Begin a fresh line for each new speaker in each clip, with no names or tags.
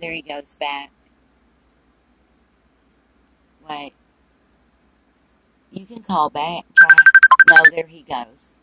There he goes back. Wait. You can call back. No, there he goes.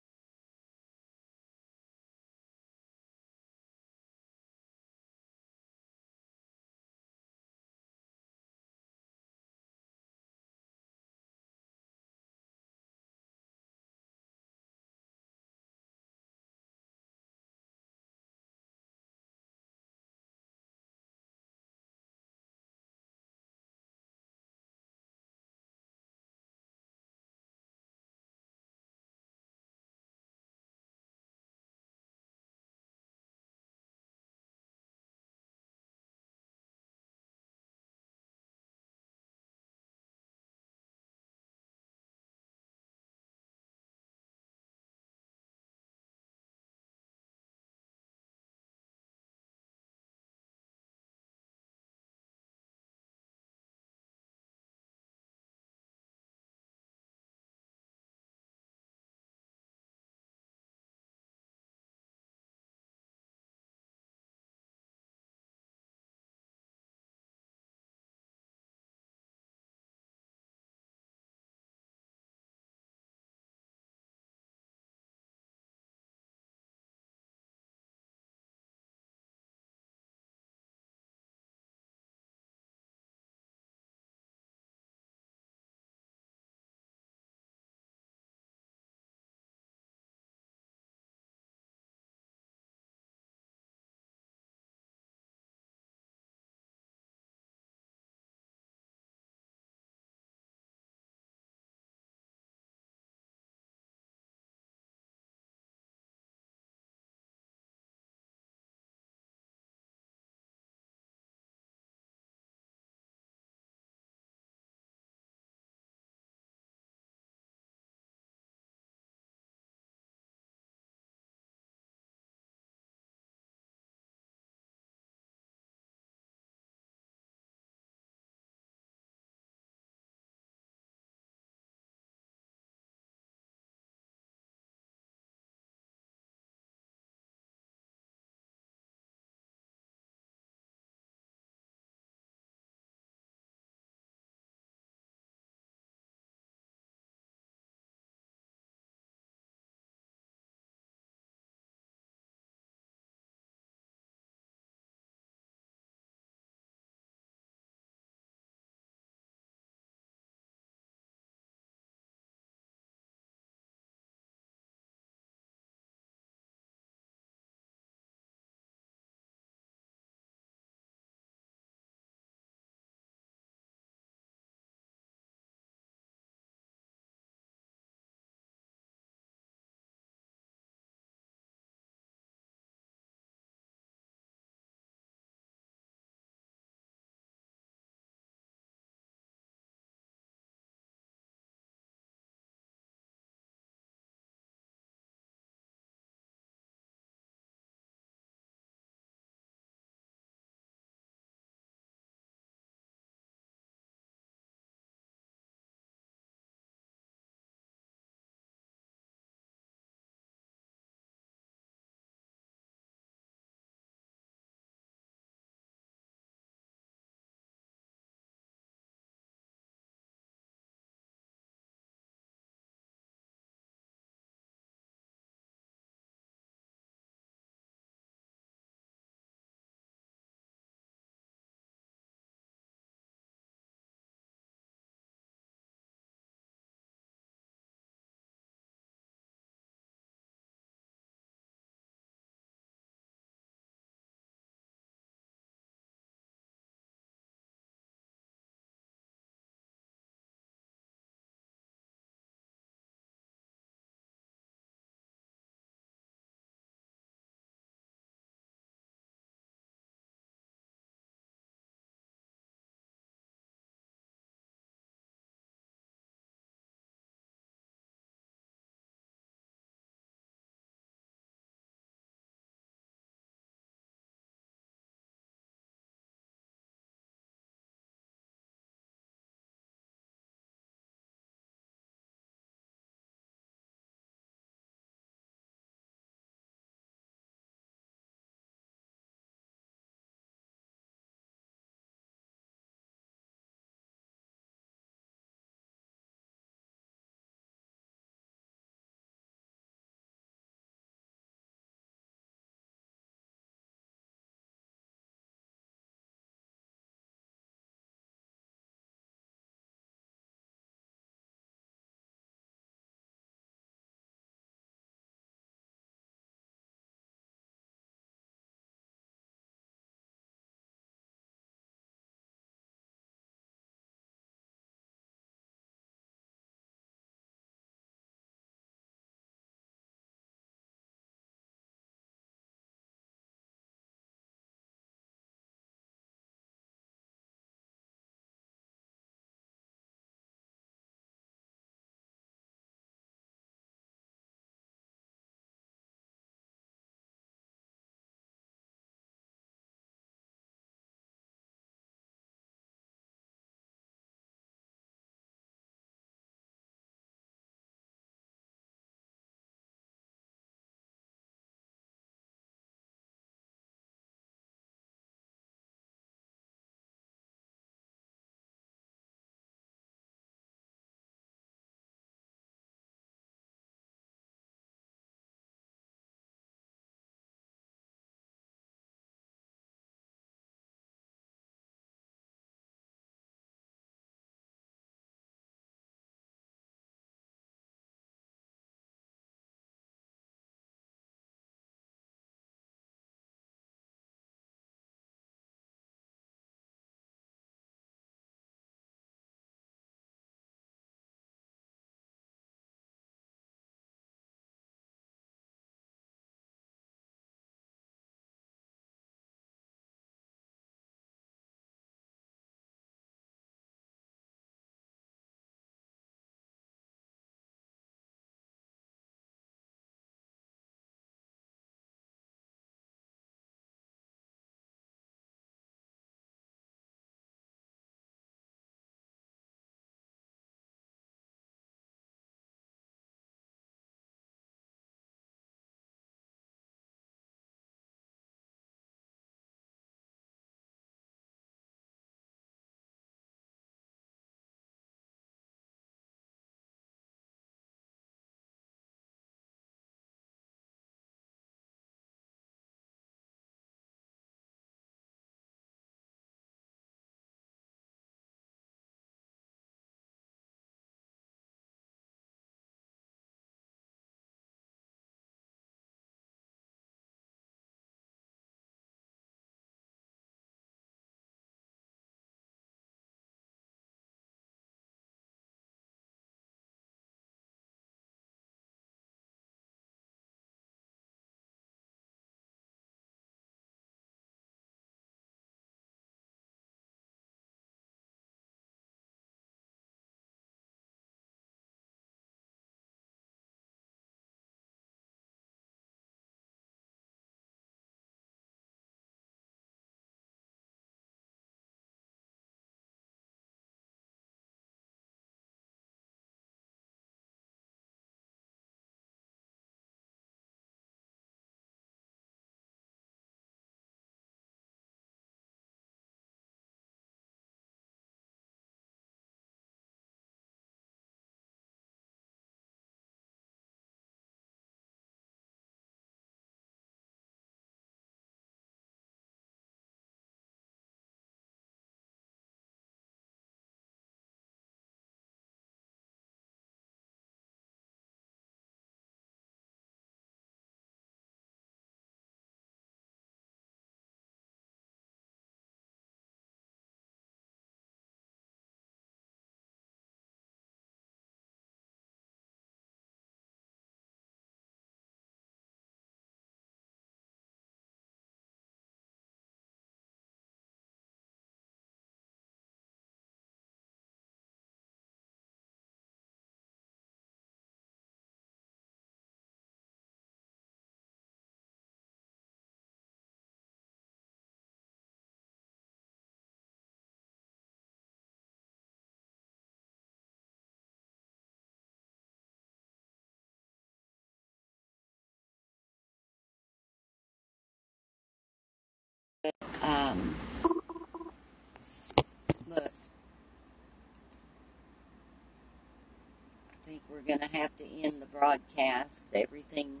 going to have to end the broadcast. Everything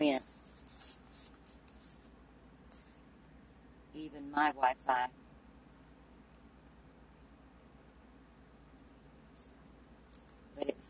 went. Even my Wi Fi. But it.